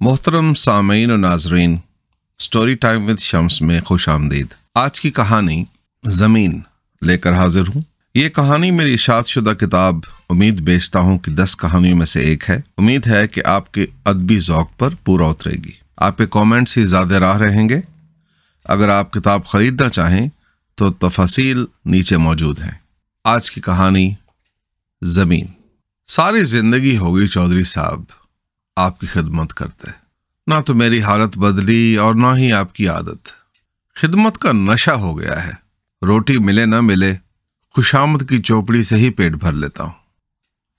محترم سامعین و ناظرین سٹوری ٹائم وتھ شمس میں خوش آمدید۔ آج کی کہانی زمین لے کر حاضر ہوں۔ یہ کہانی میری اشاعت شدہ کتاب امید بیچتا ہوں کہ دس کہانیوں میں سے ایک ہے۔ امید ہے کہ آپ کے ادبی ذوق پر پورا اترے گی۔ آپ کے کامنٹس ہی زیادہ راہ رہیں گے۔ اگر آپ کتاب خریدنا چاہیں تو تفصیل نیچے موجود ہیں۔ آج کی کہانی زمین۔ ساری زندگی ہوگی چودھری صاحب۔ آپ کی خدمت کرتے نہ تو میری حالت بدلی اور نہ ہی آپ کی عادت۔ خدمت کا نشہ ہو گیا ہے۔ روٹی ملے نہ ملے، خوشامد کی چوپڑی سے ہی پیٹ بھر لیتا ہوں۔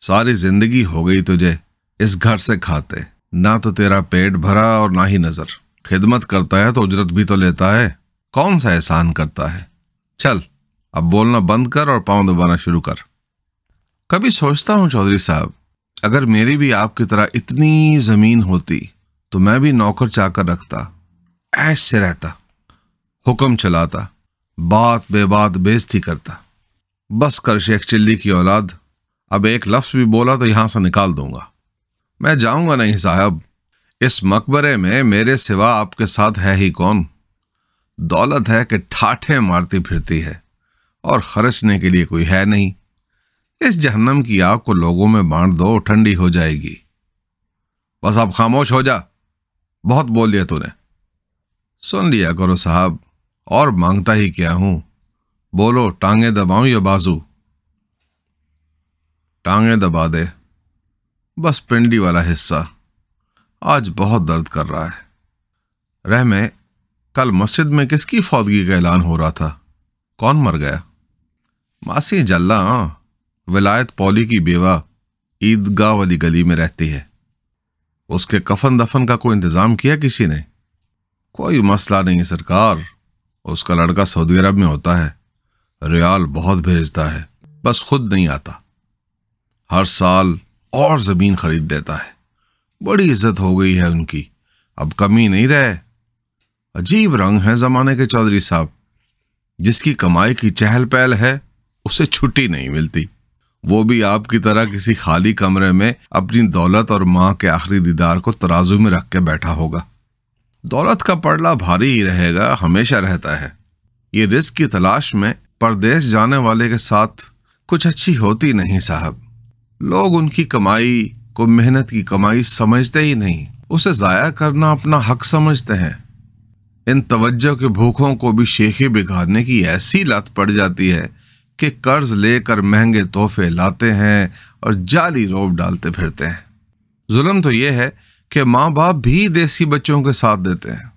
ساری زندگی ہو گئی تجھے، اس گھر سے کھاتے۔ نہ تو تیرا پیٹ بھرا اور نہ ہی نظر۔ خدمت کرتا ہے تو اجرت بھی تو لیتا ہے۔ کون سا احسان کرتا ہے؟ چل، اب بولنا بند کر اور پاؤں دبانا شروع کر۔ کبھی سوچتا ہوں چودھری صاحب اگر میری بھی آپ کی طرح اتنی زمین ہوتی تو میں بھی نوکر چا کر رکھتا ایش سے رہتا، حکم چلاتا، بات بے بات بیزتی کرتا۔ بس کر شیخ چلی کی اولاد، اب ایک لفظ بھی بولا تو یہاں سے نکال دوں گا۔ میں جاؤں گا نہیں صاحب، اس مقبرے میں میرے سوا آپ کے ساتھ ہے ہی کون؟ دولت ہے کہ ٹھاٹھے مارتی پھرتی ہے اور خرچنے کے لیے کوئی ہے نہیں۔ اس جہنم کی آگ کو لوگوں میں بانٹ دو، ٹھنڈی ہو جائے گی۔ بس اب خاموش ہو جا۔ بہت بول لیا تو نے۔ سن لیا کرو صاحب، اور مانگتا ہی کیا ہوں۔ بولو، ٹانگیں دباؤں یا بازو؟ ٹانگیں دبا دے۔ بس پنڈی والا حصہ۔ آج بہت درد کر رہا ہے۔ رہ میں کل مسجد میں کس کی فوتگی کا اعلان ہو رہا تھا؟ کون مر گیا؟ ماسی جلا ہاں ولایت پولی کی بیوہ عیدگاہ والی گلی میں رہتی ہے۔ اس کے کفن دفن کا کوئی انتظام کیا کسی نے؟ کوئی مسئلہ نہیں سرکار۔ اس کا لڑکا سعودی عرب میں ہوتا ہے۔ ریال بہت بھیجتا ہے۔ بس خود نہیں آتا۔ ہر سال اور زمین خرید دیتا ہے۔ بڑی عزت ہو گئی ہے ان کی۔ اب کمی نہیں رہے۔ عجیب رنگ ہے زمانے کے چودھری صاحب۔ جس کی کمائی کی چہل پہل ہے، اسے چھٹی نہیں ملتی۔ وہ بھی آپ کی طرح کسی خالی کمرے میں اپنی دولت اور ماں کے آخری دیدار کو ترازو میں رکھ کے بیٹھا ہوگا۔ دولت کا پڑلا بھاری ہی رہے گا، ہمیشہ رہتا ہے۔ یہ رزق کی تلاش میں پردیش جانے والے کے ساتھ کچھ اچھی ہوتی نہیں صاحب۔ لوگ ان کی کمائی کو محنت کی کمائی سمجھتے ہی نہیں۔ اسے ضائع کرنا اپنا حق سمجھتے ہیں۔ ان توجہ کے بھوکوں کو بھی شیخی بگاڑنے کی ایسی لت پڑ جاتی ہے کہ قرض لے کر مہنگے تحفے لاتے ہیں اور جالی روب ڈالتے پھرتے ہیں۔ ظلم تو یہ ہے کہ ماں باپ بھی دیسی بچوں کے ساتھ دیتے ہیں۔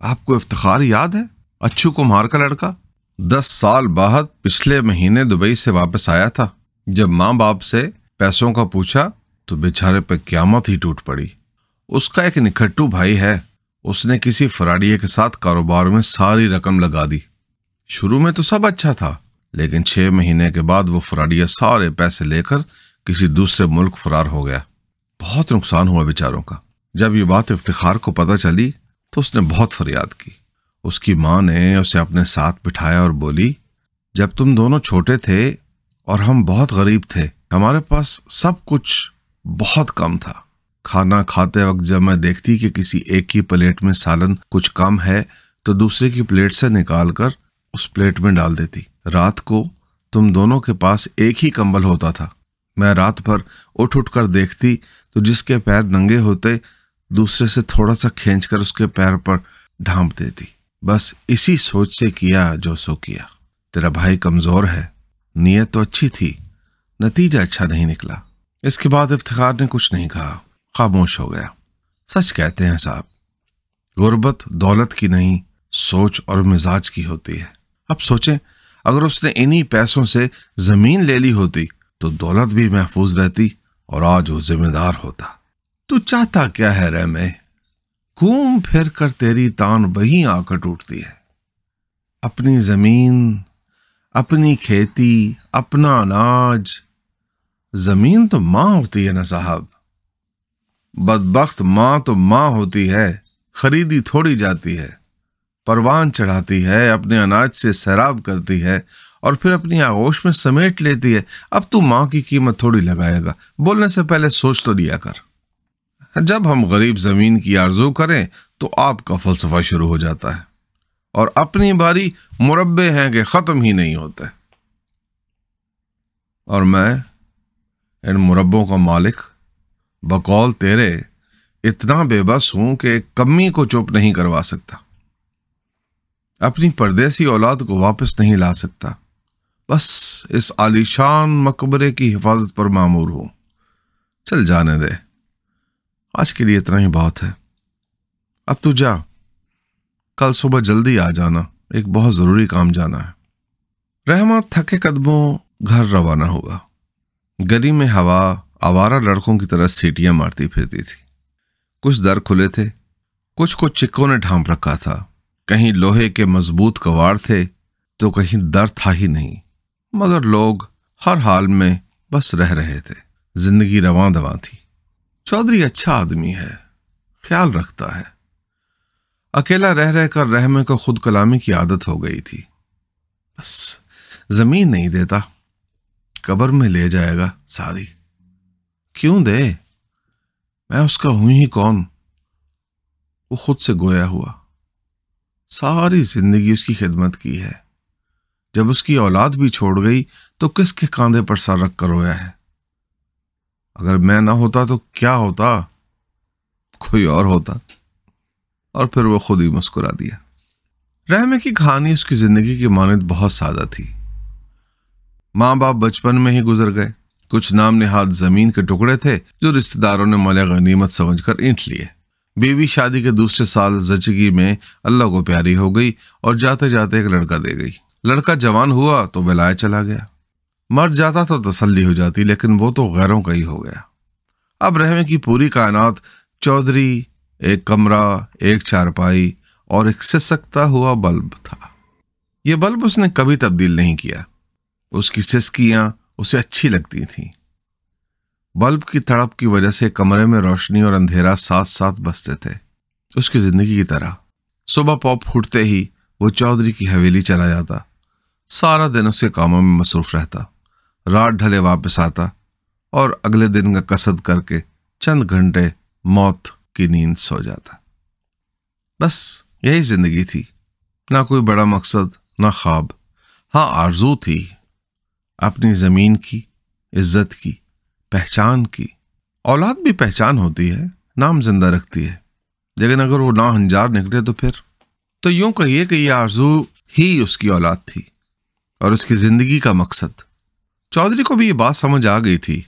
آپ کو افتخار یاد ہے؟ اچھو کمار کا لڑکا۔ دس سال بعد پچھلے مہینے دبئی سے واپس آیا تھا۔ جب ماں باپ سے پیسوں کا پوچھا تو بیچارے پہ قیامت ہی ٹوٹ پڑی۔ اس کا ایک نکھٹو بھائی ہے۔ اس نے کسی فراڈیے کے ساتھ کاروبار میں ساری رقم لگا دی۔ شروع میں تو سب اچھا تھا۔ لیکن چھ مہینے کے بعد وہ فراڈیا سارے پیسے لے کر کسی دوسرے ملک فرار ہو گیا۔ بہت نقصان ہوا بیچاروں کا۔ جب یہ بات افتخار کو پتہ چلی تو اس نے بہت فریاد کی۔ اس کی ماں نے اسے اپنے ساتھ بٹھایا اور بولی، جب تم دونوں چھوٹے تھے اور ہم بہت غریب تھے، ہمارے پاس سب کچھ بہت کم تھا۔ کھانا کھاتے وقت جب میں دیکھتی کہ کسی ایک کی پلیٹ میں سالن کچھ کم ہے، تو دوسرے کی پلیٹ سے نکال کر اس پلیٹ میں ڈال دیتی۔ رات کو تم دونوں کے پاس ایک ہی کمبل ہوتا تھا۔ میں رات بھر اٹھ اٹھ کر دیکھتی تو جس کے پیر ننگے ہوتے، دوسرے سے تھوڑا سا کھینچ کر اس کے پیر پر ڈھانپ دیتی۔ بس اسی سوچ سے کیا جو سو کیا۔ تیرا بھائی کمزور ہے، نیت تو اچھی تھی، نتیجہ اچھا نہیں نکلا۔ اس کے بعد افتخار نے کچھ نہیں کہا، خاموش ہو گیا۔ سچ کہتے ہیں صاحب، غربت دولت کی نہیں، سوچ اور مزاج کی ہوتی ہے۔ اب سوچیں اگر اس نے انہی پیسوں سے زمین لے لی ہوتی تو دولت بھی محفوظ رہتی اور آج وہ ذمہ دار ہوتا۔ تو چاہتا کیا ہے رہ میں؟ گھوم پھر کر تیری تان وہی آ کر ٹوٹتی ہے۔ اپنی زمین، اپنی کھیتی، اپنا اناج۔ زمین تو ماں ہوتی ہے نا صاحب۔ بدبخت ماں تو ماں ہوتی ہے، خریدی تھوڑی جاتی ہے۔ پروان چڑھاتی ہے، اپنے اناج سے سیراب کرتی ہے اور پھر اپنی آغوش میں سمیٹ لیتی ہے۔ اب تو ماں کی قیمت تھوڑی لگائے گا۔ بولنے سے پہلے سوچ تو لیا کر۔ جب ہم غریب زمین کی آرزو کریں تو آپ کا فلسفہ شروع ہو جاتا ہے اور اپنی باری مربے ہیں کہ ختم ہی نہیں ہوتے۔ اور میں، ان مربوں کا مالک، بقول تیرے، اتنا بے بس ہوں کہ کمی کو چپ نہیں کروا سکتا۔ اپنی پردیسی اولاد کو واپس نہیں لا سکتا۔ بس اس عالیشان مقبرے کی حفاظت پر معمور ہوں چل جانے دے۔ آج کے لیے اتنا ہی بات ہے۔ اب تو جا۔ کل صبح جلدی آ جانا۔ ایک بہت ضروری کام جانا ہے۔ رحمت تھکے قدموں گھر روانہ ہوا گلی میں ہوا آوارہ لڑکوں کی طرح سیٹیاں مارتی پھرتی تھی۔ کچھ در کھلے تھے۔ کچھ کو چکوں نے ڈھانپ رکھا تھا۔ کہیں لوہے کے مضبوط کواڑ تھے تو کہیں در تھا ہی نہیں، مگر لوگ ہر حال میں بس رہ رہے تھے، زندگی رواں دواں تھی۔ چودھری اچھا آدمی ہے، خیال رکھتا ہے۔ اکیلا رہ رہ کر رحمے کو خود کلامی کی عادت ہو گئی تھی۔ بس زمین نہیں دیتا، قبر میں لے جائے گا ساری۔ کیوں دے؟ میں اس کا ہوں ہی کون؟ وہ خود سے گویا ہوا۔ ساری زندگی اس کی خدمت کی ہے۔ جب اس کی اولاد بھی چھوڑ گئی تو کس کے کاندھے پر سر رکھ کر رویا ہے؟ اگر میں نہ ہوتا تو کیا ہوتا؟ کوئی اور ہوتا۔ اور پھر وہ خود ہی مسکرا دیا۔ رحمے کی کہانی اس کی زندگی کی مانند بہت سادہ تھی۔ ماں باپ بچپن میں ہی گزر گئے۔ کچھ نام نہاد زمین کے ٹکڑے تھے جو رشتے داروں نے مالیہ غنیمت سمجھ کر اینٹ لیے۔ بیوی شادی کے دوسرے سال زچگی میں اللہ کو پیاری ہو گئی اور جاتے جاتے ایک لڑکا دے گئی۔ لڑکا جوان ہوا تو ولائے چلا گیا۔ مر جاتا تو تسلی ہو جاتی لیکن وہ تو غیروں کا ہی ہو گیا۔ اب رحمے کی پوری کائنات چودھری، ایک کمرہ، ایک چارپائی اور ایک سسکتا ہوا بلب تھا۔ یہ بلب اس نے کبھی تبدیل نہیں کیا۔ اس کی سسکیاں اسے اچھی لگتی تھیں۔ بلب کی تڑپ کی وجہ سے کمرے میں روشنی اور اندھیرا ساتھ ساتھ بستے تھے۔ اس کی زندگی کی طرح۔ صبح پاپ پھوٹتے ہی وہ چودھری کی حویلی چلا جاتا۔ سارا دن اس کے کاموں میں مصروف رہتا۔ رات ڈھلے واپس آتا اور اگلے دن کا کسد کر کے چند گھنٹے موت کی نیند سو جاتا۔ بس یہی زندگی تھی۔ نہ کوئی بڑا مقصد، نہ خواب۔ ہاں آرزو تھی۔ اپنی زمین کی، عزت کی۔ پہچان کی۔ اولاد بھی پہچان ہوتی ہے، نام زندہ رکھتی ہے۔ لیکن اگر وہ نا ہنجار نکلے تو پھر؟ تو یوں کہیے کہ یہ آرزو ہی اس کی اولاد تھی اور اس کی زندگی کا مقصد۔ چودھری کو بھی یہ بات سمجھ آ گئی تھی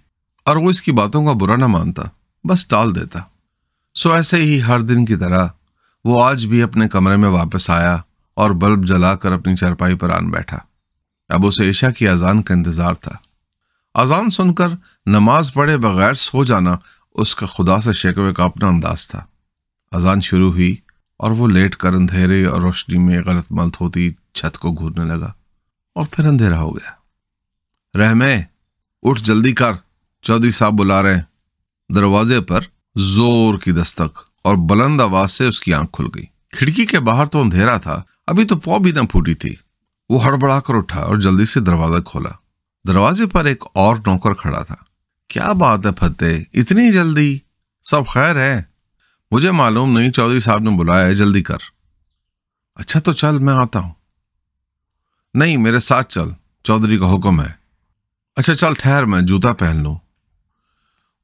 اور وہ اس کی باتوں کا برا نہ مانتا، بس ٹال دیتا۔ سو ایسے ہی ہر دن کی طرح وہ آج بھی اپنے کمرے میں واپس آیا اور بلب جلا کر اپنی چرپائی پر آن بیٹھا۔ اب اسے عشا کی اذان کا انتظار تھا۔ اذان سن کر نماز پڑھے بغیر سو جانا اس کا خدا سے شیکوے کا اپنا انداز تھا۔ اذان شروع ہوئی اور وہ لیٹ کر اندھیرے اور روشنی میں غلط ملت ہوتی چھت کو گھورنے لگا اور پھر اندھیرا ہو گیا۔ رحمے اٹھ جلدی کر، چودھری صاحب بلا رہے دروازے پر زور کی دستک اور بلند آواز سے اس کی آنکھ کھل گئی۔ کھڑکی کے باہر تو اندھیرا تھا، ابھی تو پو بھی نہ پھوٹی تھی۔ وہ ہڑبڑا کر اٹھا اور جلدی سے دروازہ کھولا۔ دروازے پر ایک اور نوکر کھڑا تھا۔ کیا بات ہے فتح اتنی جلدی؟ سب خیر ہے۔ مجھے معلوم نہیں، چودھری صاحب نے بلایا ہے، جلدی کر۔ اچھا تو چل، میں آتا ہوں۔ نہیں، میرے ساتھ چل۔ چودھری کا حکم ہے۔ اچھا چل، ٹھہر، میں جوتا پہن لوں۔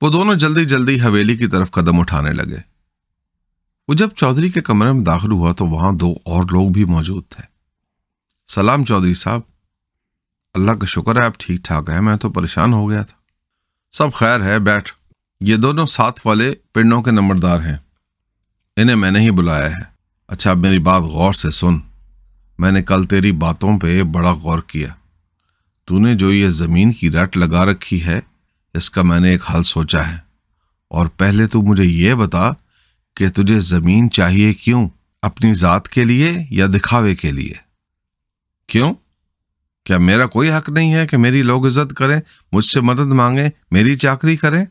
وہ دونوں جلدی جلدی حویلی کی طرف قدم اٹھانے لگے۔ وہ جب چودھری کے کمرے میں داخل ہوا تو وہاں دو اور لوگ بھی موجود تھے۔ سلام چودھری صاحب۔ اللہ کا شکر ہے، آپ ٹھیک ٹھاک ہیں، میں تو پریشان ہو گیا تھا۔ سب خیر ہے، بیٹھ۔ یہ دونوں ساتھ والے پنڈوں کے نمبردار ہیں۔ انہیں میں نے ہی بلایا ہے۔ اچھا اب میری بات غور سے سن۔ میں نے کل تیری باتوں پہ بڑا غور کیا۔ تو نے جو یہ زمین کی رٹ لگا رکھی ہے، اس کا میں نے ایک حل سوچا ہے۔ اور پہلے تو مجھے یہ بتا کہ تجھے زمین چاہیے کیوں؟ اپنی ذات کے لیے یا دکھاوے کے لیے؟ کیوں؟ کیا میرا کوئی حق نہیں ہے کہ میری لوگ عزت کریں؟ مجھ سے مدد مانگیں، میری چاکری کریں؟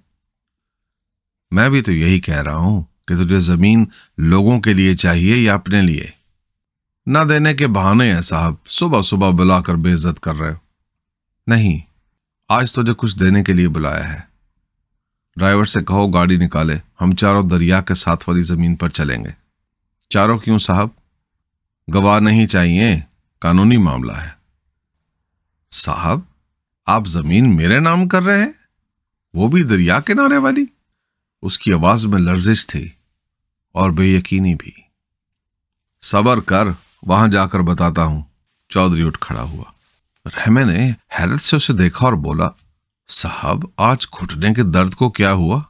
میں بھی تو یہی کہہ رہا ہوں کہ تجھے زمین لوگوں کے لیے چاہیے یا اپنے لیے۔ نہ دینے کے بہانے ہیں صاحب، صبح صبح بلا کر بے عزت کر رہے ہو۔ نہیں، آج تجھے کچھ دینے کے لیے بلایا ہے۔ ڈرائیور سے کہو، گاڑی نکالے، ہم چاروں دریا کے ساتھ والی زمین پر چلیں گے۔ چاروں کیوں صاحب؟ گواہ نہیں چاہیے، قانونی معاملہ ہے۔ صاحب، آپ زمین میرے نام کر رہے ہیں؟ وہ بھی دریا کنارے والی۔ اس کی آواز میں لرزش تھی اور بے یقینی بھی۔ صبر کر، وہاں جا کر بتاتا ہوں۔ چودھری اٹھ کھڑا ہوا۔ رحمے نے حیرت سے اسے دیکھا اور بولا، صاحب، آج گھٹنے کے درد کو کیا ہوا؟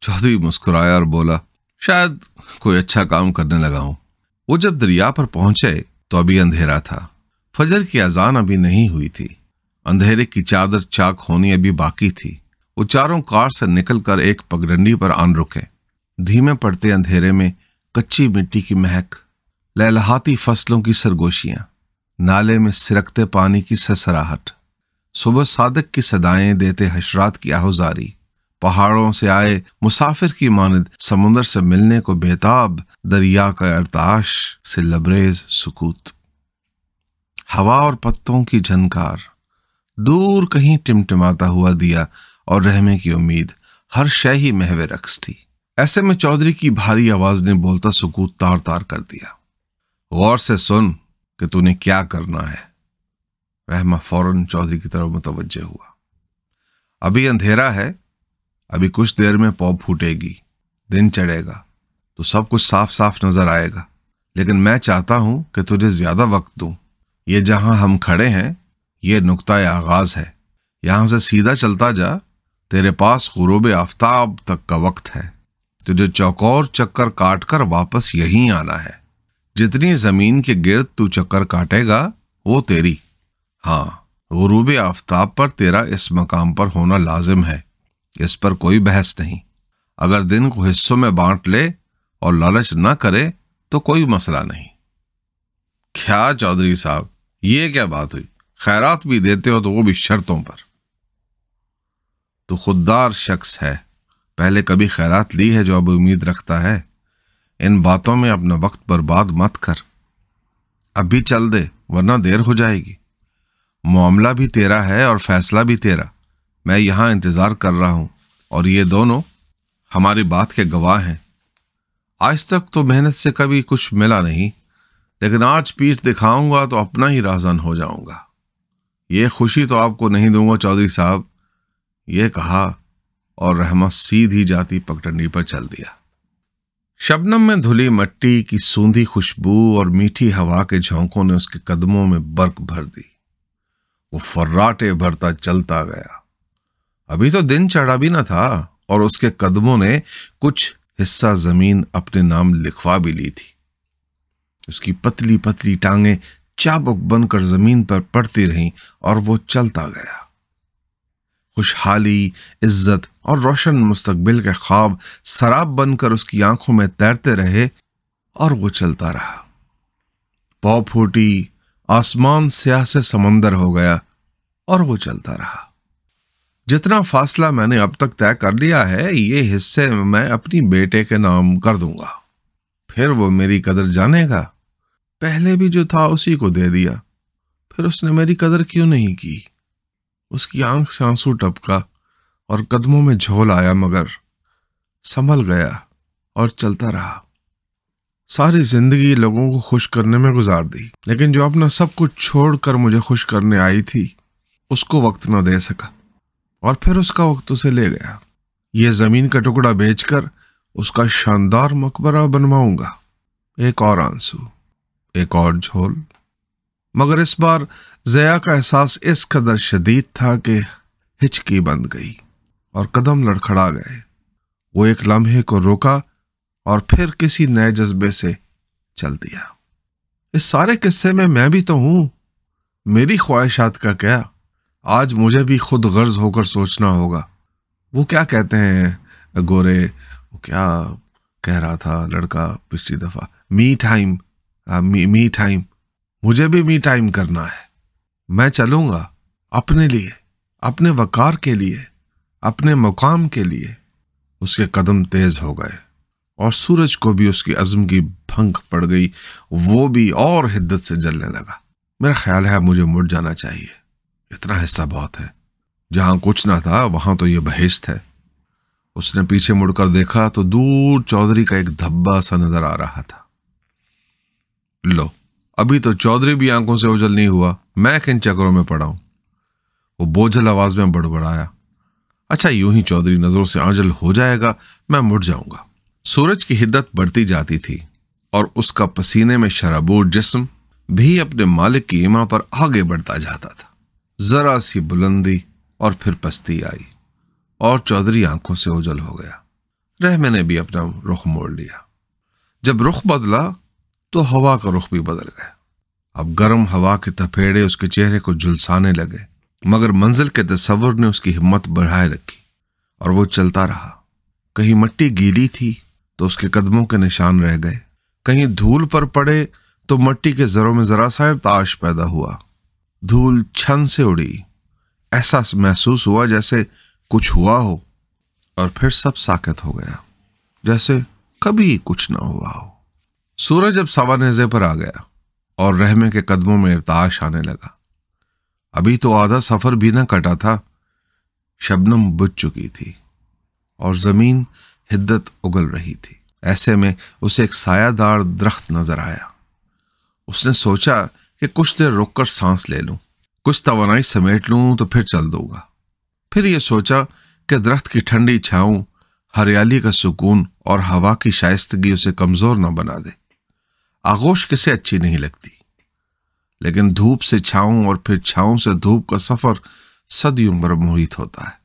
چودھری مسکرایا اور بولا، شاید کوئی اچھا کام کرنے لگا ہوں۔ وہ جب دریا پر پہنچے تو ابھی اندھیرا تھا۔ فجر کی اذان ابھی نہیں ہوئی تھی۔ اندھیرے کی چادر چاک ہونی ابھی باقی تھی۔ وہ چاروں کار سے نکل کر ایک پگڈنڈی پر آن رکے۔ دھیمے پڑتے اندھیرے میں کچی مٹی کی مہک، لہلہاتی فصلوں کی سرگوشیاں، نالے میں سرکتے پانی کی سسراہٹ صبح صادق کی صدائیں دیتے حشرات کی آہوزاری۔ پہاڑوں سے آئے مسافر کی ماند سمندر سے ملنے کو بےتاب دریا کا ارتاش سے لبریز سکوت۔ ہوا اور پتوں کی جھنکار، دور کہیں ٹمٹماتا ہوا دیا اور رحمے کی امید، ہر شہ ہی محو رقص تھی۔ ایسے میں چودھری کی بھاری آواز نے بولتا سکوت تار تار کر دیا۔ غور سے سن کہ تو نے کیا کرنا ہے۔ رحمہ فوراً چودھری کی طرف متوجہ ہوا۔ ابھی اندھیرا ہے، ابھی کچھ دیر میں پو پھوٹے گی، دن چڑھے گا، تو سب کچھ صاف صاف نظر آئے گا۔ لیکن میں چاہتا ہوں کہ تجھے زیادہ وقت دوں۔ یہ جہاں ہم کھڑے ہیں، یہ نقطۂ آغاز ہے۔ یہاں سے سیدھا چلتا جا، تیرے پاس غروب آفتاب تک کا وقت ہے۔ تجھے چوکور چکر کاٹ کر واپس یہیں آنا ہے۔ جتنی زمین کے گرد تو چکر کاٹے گا، وہ تیری۔ ہاں غروب آفتاب پر تیرا اس مقام پر ہونا لازم ہے۔ اس پر کوئی بحث نہیں۔ اگر دن کو حصوں میں بانٹ لے اور لالچ نہ کرے، تو کوئی مسئلہ نہیں۔ کیا چودھری صاحب یہ کیا بات ہوئی؟ خیرات بھی دیتے ہو تو وہ بھی شرطوں پر۔ تو خوددار شخص ہے، پہلے کبھی خیرات لی ہے جو اب امید رکھتا ہے۔ ان باتوں میں اپنا وقت برباد مت کر۔ ابھی چل دے، ورنہ دیر ہو جائے گی۔ معاملہ بھی تیرا ہے اور فیصلہ بھی تیرا۔ میں یہاں انتظار کر رہا ہوں۔ اور یہ دونوں ہماری بات کے گواہ ہیں۔ آج تک تو محنت سے کبھی کچھ ملا نہیں۔ لیکن آج پیٹ دکھاؤں گا تو اپنا ہی رازن ہو جاؤں گا۔ یہ خوشی تو آپ کو نہیں دوں گا، چودھری صاحب۔ یہ کہا اور رحمت سیدھی جاتی پگڈنڈی پر چل دیا۔ شبنم میں دھلی مٹی کی سوندھی خوشبو اور میٹھی ہوا کے جھونکوں نے اس کے قدموں میں برق بھر دی۔ وہ فراٹے بھرتا چلتا گیا۔ ابھی تو دن چڑھا بھی نہ تھا اور اس کے قدموں نے کچھ حصہ زمین اپنے نام لکھوا بھی لی تھی۔ اس کی پتلی پتلی ٹانگیں چابک بن کر زمین پر پڑتی رہیں اور وہ چلتا گیا۔ خوشحالی، عزت اور روشن مستقبل کے خواب سراب بن کر اس کی آنکھوں میں تیرتے رہے اور وہ چلتا رہا۔ پو پھوٹی، آسمان سیاہ سے سمندر ہو گیا اور وہ چلتا رہا۔ جتنا فاصلہ میں نے اب تک طے کر لیا ہے، یہ حصے میں اپنی بیٹے کے نام کر دوں گا۔ پھر وہ میری قدر جانے گا۔ پہلے بھی جو تھا اسی کو دے دیا۔ پھر اس نے میری قدر کیوں نہیں کی؟ اس کی آنکھ سے آنسو ٹپکا اور قدموں میں جھول آیا مگر سنبھل گیا اور چلتا رہا۔ ساری زندگی لوگوں کو خوش کرنے میں گزار دی، لیکن جو اپنا سب کچھ چھوڑ کر مجھے خوش کرنے آئی تھی، اس کو وقت نہ دے سکا۔ اور پھر اس کا وقت اسے لے گیا۔ یہ زمین کا ٹکڑا بیچ کر اس کا شاندار مقبرہ بنواؤں گا۔ ایک اور آنسو، ایک اور جھول۔ مگر اس بار ضیا کا احساس اس قدر شدید تھا کہ ہچکی بند گئی اور قدم لڑکھڑا گئے۔ وہ ایک لمحے کو روکا اور پھر کسی نئے جذبے سے چل دیا۔ اس سارے قصے میں میں بھی تو ہوں۔ میری خواہشات کا کیا؟ آج مجھے بھی خود غرض ہو کر سوچنا ہوگا۔ وہ کیا کہتے ہیں، گورے وہ کیا کہہ رہا تھا لڑکا پچھلی دفعہ؟ می ٹائم می ٹائم مجھے بھی می ٹائم کرنا ہے۔ میں چلوں گا اپنے لیے، اپنے وقار کے لیے، اپنے مقام کے لیے۔ اس کے قدم تیز ہو گئے اور سورج کو بھی اس کی عزم کی بھنگ پڑ گئی۔ وہ بھی اور حدت سے جلنے لگا۔ میرا خیال ہے اب مجھے مڑ جانا چاہیے۔ اتنا حصہ بہت ہے۔ جہاں کچھ نہ تھا، وہاں تو یہ بحث ہے۔ اس نے پیچھے مڑ کر دیکھا تو دور چودھری کا ایک دھبا سا نظر آ رہا تھا۔ لو، ابھی تو چودھری بھی آنکھوں سے اجل نہیں ہوا۔ میں کن چکروں میں پڑا ہوں؟ وہ بوجھل آواز میں بڑبڑایا۔ اچھا یوں ہی چودھری نظروں سے آجل ہو جائے گا، میں مڑ جاؤں گا۔ سورج کی حدت بڑھتی جاتی تھی اور اس کا پسینے میں شرابور جسم بھی اپنے مالک کی ایما پر آگے بڑھتا جاتا تھا۔ ذرا سی بلندی اور پھر پستی آئی۔ اور چودھری آنکھوں سے اجل ہو گیا۔ رحمے نے بھی اپنا رخ موڑ لیا۔ جب رخ بدلا تو ہوا کا رخ بھی بدل گیا۔ اب گرم ہوا کے تپیڑے اس کے چہرے کو جلسانے لگے، مگر منزل کے تصور نے اس کی ہمت بڑھائے رکھی اور وہ چلتا رہا۔ کہیں مٹی گیلی تھی تو اس کے قدموں کے نشان رہ گئے۔ کہیں دھول پر پڑے تو مٹی کے ذروں میں ذرا سا تاش پیدا ہوا۔ دھول چھن سے اڑی ایسا محسوس ہوا جیسے کچھ ہوا ہو اور پھر سب ساکت ہو گیا، جیسے کبھی کچھ نہ ہوا ہو۔ سورج اب سوا نیزے پر آ گیا اور رحمے کے قدموں میں ارتاش آنے لگا۔ ابھی تو آدھا سفر بھی نہ کٹا تھا، شبنم بج چکی تھی اور زمین ہدت اگل رہی تھی۔ ایسے میں اسے ایک سایہ دار درخت نظر آیا۔ اس نے سوچا کہ کچھ دیر رک کر سانس لے لوں، کچھ توانائی سمیٹ لوں تو پھر چل دوں گا۔ پھر یہ سوچا کہ درخت کی ٹھنڈی چھاؤں ہریالی کا سکون اور ہوا کی شائستگی اسے کمزور نہ بنا دے۔ آغوش کسے اچھی نہیں لگتی۔ لیکن دھوپ سے چھاؤں اور پھر چھاؤں سے دھوپ کا سفر صدیوں بر محیط ہوتا ہے۔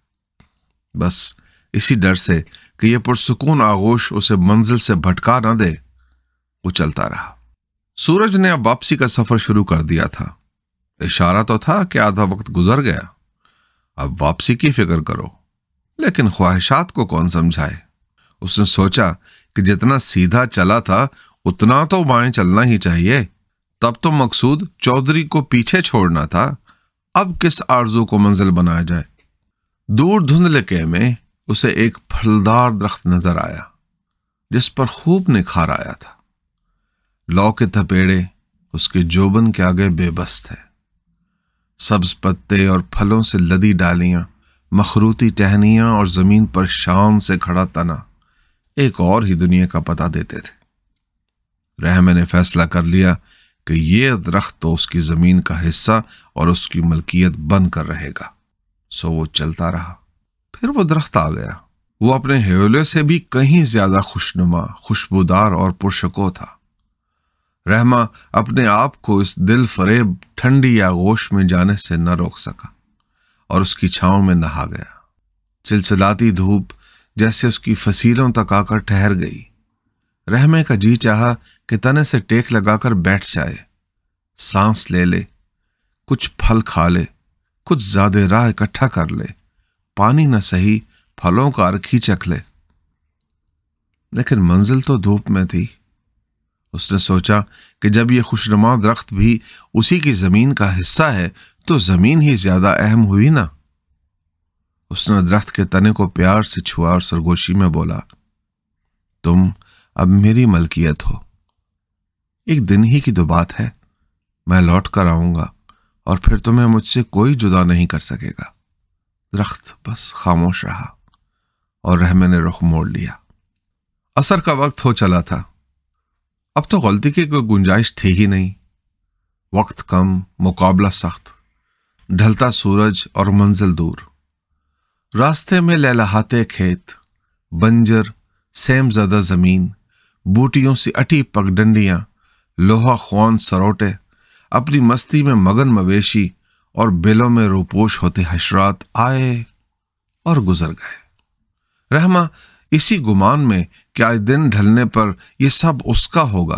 بس اسی ڈر سے کہ یہ پرسکون آغوش اسے منزل سے بھٹکا نہ دے۔ وہ چلتا رہا۔ سورج نے اب واپسی کا سفر شروع کر دیا تھا۔ اشارہ تو تھا کہ آدھا وقت گزر گیا۔ اب واپسی کی فکر کرو۔ لیکن خواہشات کو کون سمجھائے؟ اس نے سوچا کہ جتنا سیدھا چلا تھا، اتنا تو بائیں چلنا ہی چاہیے۔ تب تو مقصود چودھری کو پیچھے چھوڑنا تھا۔ اب کس آرزو کو منزل بنایا جائے؟ دور دھندلکے میں اسے ایک پھلدار درخت نظر آیا، جس پر خوب نکھار آیا تھا۔ لو کے تھپیڑے، اس کے جوبن کے آگے بے بس تھے۔ سبز پتے اور پھلوں سے لدی ڈالیاں مخروتی ٹہنیاں اور زمین پر شام سے کھڑا تنا۔ ایک اور ہی دنیا کا پتہ دیتے تھے۔ رحمے نے فیصلہ کر لیا کہ یہ درخت تو اس کی زمین کا حصہ اور اس کی ملکیت بن کر رہے گا۔ سو وہ چلتا رہا۔ پھر وہ درخت آ گیا۔ وہ اپنے ہیولے سے بھی کہیں زیادہ خوشنما، خوشبودار اور پرشکو تھا۔ رحما اپنے آپ کو اس دل فریب ٹھنڈی یا میں جانے سے نہ روک سکا اور اس کی چھاؤں میں نہا گیا۔ چلچلاتی دھوپ جیسے اس کی فصیلوں تک آ کر ٹھہر گئی۔ رحمے کا جی چاہا کہ تنے سے ٹیک لگا کر بیٹھ جائے۔ سانس لے لے، کچھ پھل کھا لے، کچھ زیادہ راہ اکٹھا کر لے، پانی نہ سہی، پھلوں کا ارکھی چکھ لے۔ لیکن منزل تو دھوپ میں تھی۔ اس نے سوچا کہ جب یہ خوشنما درخت بھی اسی کی زمین کا حصہ ہے تو زمین ہی زیادہ اہم ہوئی نا۔ اس نے درخت کے تنے کو پیار سے چھوا اور سرگوشی میں بولا، تم اب میری ملکیت ہو۔ ایک دن ہی کی دو بات ہے، میں لوٹ کر آؤں گا اور پھر تمہیں مجھ سے کوئی جدا نہیں کر سکے گا۔ درخت بس خاموش رہا اور رحمے نے رخ موڑ لیا۔ اثر کا وقت ہو چلا تھا۔ اب تو غلطی کی کوئی گنجائش تھی ہی نہیں۔ وقت کم، مقابلہ سخت۔ ڈھلتا سورج اور منزل دور۔ راستے میں لہلاتے کھیت، بنجر، سیم زدہ زمین، بوٹیوں سے اٹی پگ ڈنڈیاں، لوہا خوان سروٹے، اپنی مستی میں مگن مویشی اور بلوں میں روپوش ہوتے حشرات آئے اور گزر گئے۔ رحما اسی گمان میں کہ آج دن ڈھلنے پر یہ سب اس کا ہوگا؟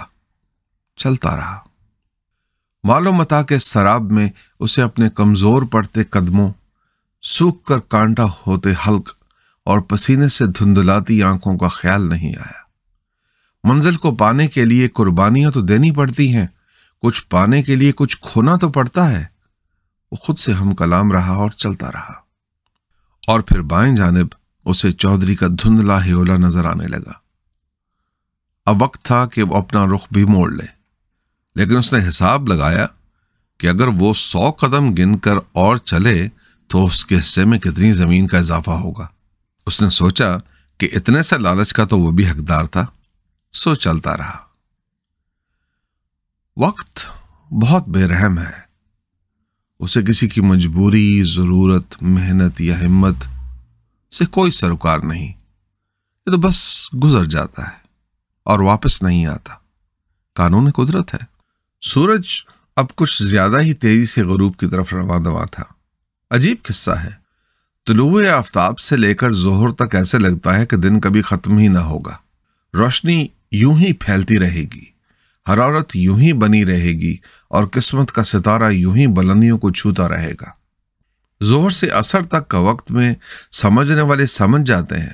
چلتا رہا۔ معلوم متا کے سراب میں اسے اپنے کمزور پڑتے قدموں، سوکھ کر کانٹا ہوتے حلق اور پسینے سے دھندلاتی آنکھوں کا خیال نہیں آیا۔ منزل کو پانے کے لیے قربانیاں تو دینی پڑتی ہیں، کچھ پانے کے لیے کچھ کھونا تو پڑتا ہے۔ وہ خود سے ہم کلام رہا اور چلتا رہا۔ اور پھر بائیں جانب اسے چودھری کا دھندلا ہیولا نظر آنے لگا۔ اب وقت تھا کہ وہ اپنا رخ بھی موڑ لے۔ لیکن اس نے حساب لگایا کہ اگر وہ سو قدم گن کر اور چلے تو اس کے حصے میں کتنی زمین کا اضافہ ہوگا۔ اس نے سوچا کہ اتنے سے لالچ کا تو وہ بھی حقدار تھا۔ سو چلتا رہا۔ وقت بہت بے رحم ہے۔ اسے کسی کی مجبوری، ضرورت، محنت یا ہمت سے کوئی سروکار نہیں۔ یہ تو بس گزر جاتا ہے۔ اور واپس نہیں آتا۔ قانون قدرت ہے۔ سورج اب کچھ زیادہ ہی تیزی سے غروب کی طرف رواں دوا تھا۔ عجیب قصہ ہے۔ طلوع آفتاب سے لے کر زہر تک ایسے لگتا ہے کہ دن کبھی ختم ہی نہ ہوگا۔ روشنی یوں ہی پھیلتی رہے گی۔ حرارت یوں ہی بنی رہے گی اور قسمت کا ستارہ یوں ہی بلندیوں کو چھوتا رہے گا۔ زہر سے اثر تک کا وقت میں سمجھنے والے سمجھ جاتے ہیں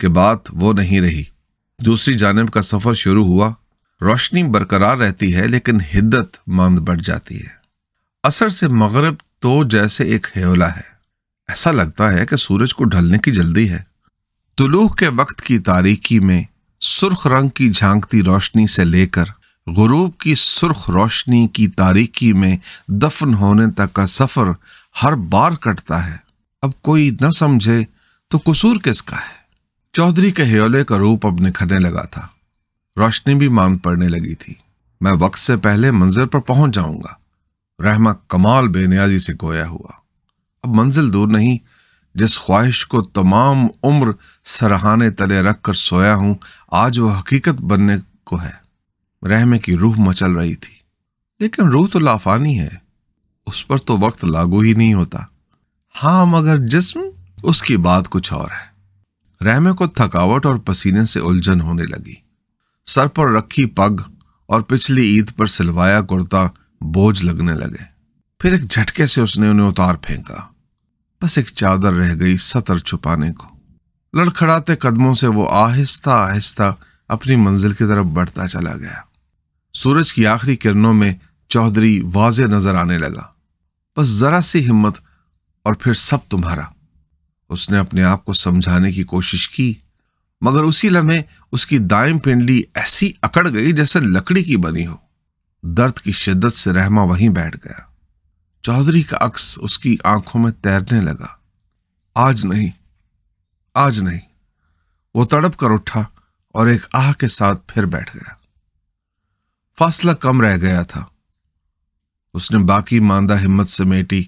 کہ بات وہ نہیں رہی۔ دوسری جانب کا سفر شروع ہوا۔ روشنی برقرار رہتی ہے، لیکن حدت ماند بڑھ جاتی ہے۔ اثر سے مغرب تو جیسے ایک ہیولا ہے۔ ایسا لگتا ہے کہ سورج کو ڈھلنے کی جلدی ہے۔ طلوع کے وقت کی تاریکی میں سرخ رنگ کی جھانکتی روشنی سے لے کر غروب کی سرخ روشنی کی تاریکی میں دفن ہونے تک کا سفر ہر بار کٹتا ہے۔ اب کوئی نہ سمجھے تو قصور کس کا ہے؟ چودھری کے ہیولے کا روپ اب نکھرنے لگا تھا۔ روشنی بھی مانگ پڑنے لگی تھی۔ میں وقت سے پہلے منزل پر پہنچ جاؤں گا۔ رحمہ کمال بے نیازی سے گویا ہوا۔ اب منزل دور نہیں، جس خواہش کو تمام عمر سرہانے تلے رکھ کر سویا ہوں، آج وہ حقیقت بننے کو ہے۔ رحمے کی روح مچل رہی تھی۔ لیکن روح تو لافانی ہے۔ اس پر تو وقت لاگو ہی نہیں ہوتا۔ ہاں مگر جسم، اس کی بات کچھ اور ہے۔ رحمے کو تھکاوٹ اور پسینے سے الجھن ہونے لگی۔ سر پر رکھی پگ اور پچھلی عید پر سلوایا کرتا بوجھ لگنے لگے۔ پھر ایک جھٹکے سے اس نے انہیں اتار پھینکا۔ بس ایک چادر رہ گئی سطر چھپانے کو۔ لڑکھڑاتے قدموں سے وہ آہستہ آہستہ اپنی منزل کی طرف بڑھتا چلا گیا۔ سورج کی آخری کرنوں میں چودھری واضح نظر آنے لگا۔ بس ذرا سی ہمت اور پھر سب تمہارا۔ اس نے اپنے آپ کو سمجھانے کی کوشش کی، مگر اسی لمحے اس کی دائم پنڈلی ایسی اکڑ گئی جیسے لکڑی کی بنی ہو۔ درد کی شدت سے رحما وہیں بیٹھ گیا۔ چودھری کا عکس اس کی آنکھوں میں تیرنے لگا۔ آج نہیں آج نہیں۔ وہ تڑپ کر اٹھا اور ایک آہ کے ساتھ پھر بیٹھ گیا۔ فاصلہ کم رہ گیا تھا۔ اس نے باقی ماندہ ہمت سمیٹی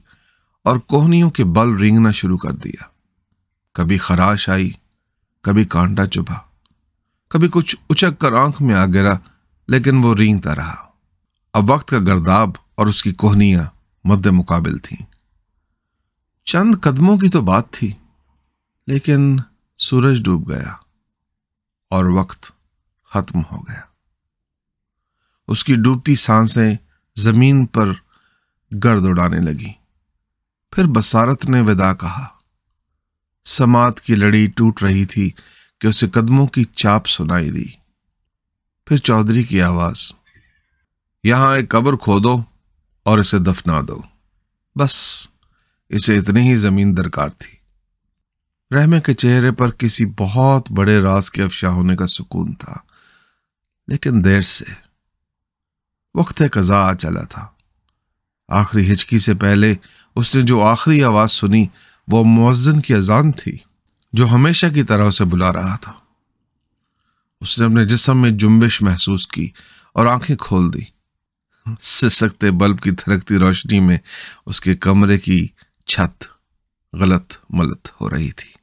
اور کوہنیوں کے بل رینگنا شروع کر دیا۔ کبھی خراش آئی، کبھی کانٹا چبھا، کبھی کچھ اچک کر آنکھ میں آ گرا، لیکن وہ رینگتا رہا۔ اب وقت کا گرداب اور اس کی کوہنیاں مد مقابل تھیں۔ چند قدموں کی تو بات تھی، لیکن سورج ڈوب گیا اور وقت ختم ہو گیا۔ اس کی ڈوبتی سانسیں زمین پر گرد اڑانے لگی پھر بسارت نے ودا کہا سماعت کی لڑی ٹوٹ رہی تھی کہ اسے قدموں کی چاپ سنائی دی۔ پھر چودھری کی آواز، یہاں ایک قبر کھودو اور اسے دفنا دو۔ بس، اسے اتنی ہی زمین درکار تھی۔ رحمے کے چہرے پر کسی بہت بڑے راز کے افشا ہونے کا سکون تھا، لیکن دیر سے۔ وقت قضا آ چلا تھا۔ آخری ہچکی سے پہلے اس نے جو آخری آواز سنی وہ مؤذن کی اذان تھی جو ہمیشہ کی طرح اسے بلا رہا تھا۔ اس نے اپنے جسم میں جنبش محسوس کی اور آنکھیں کھول دی سسکتے بلب کی تھرکتی روشنی میں اس کے کمرے کی چھت غلط ملت ہو رہی تھی۔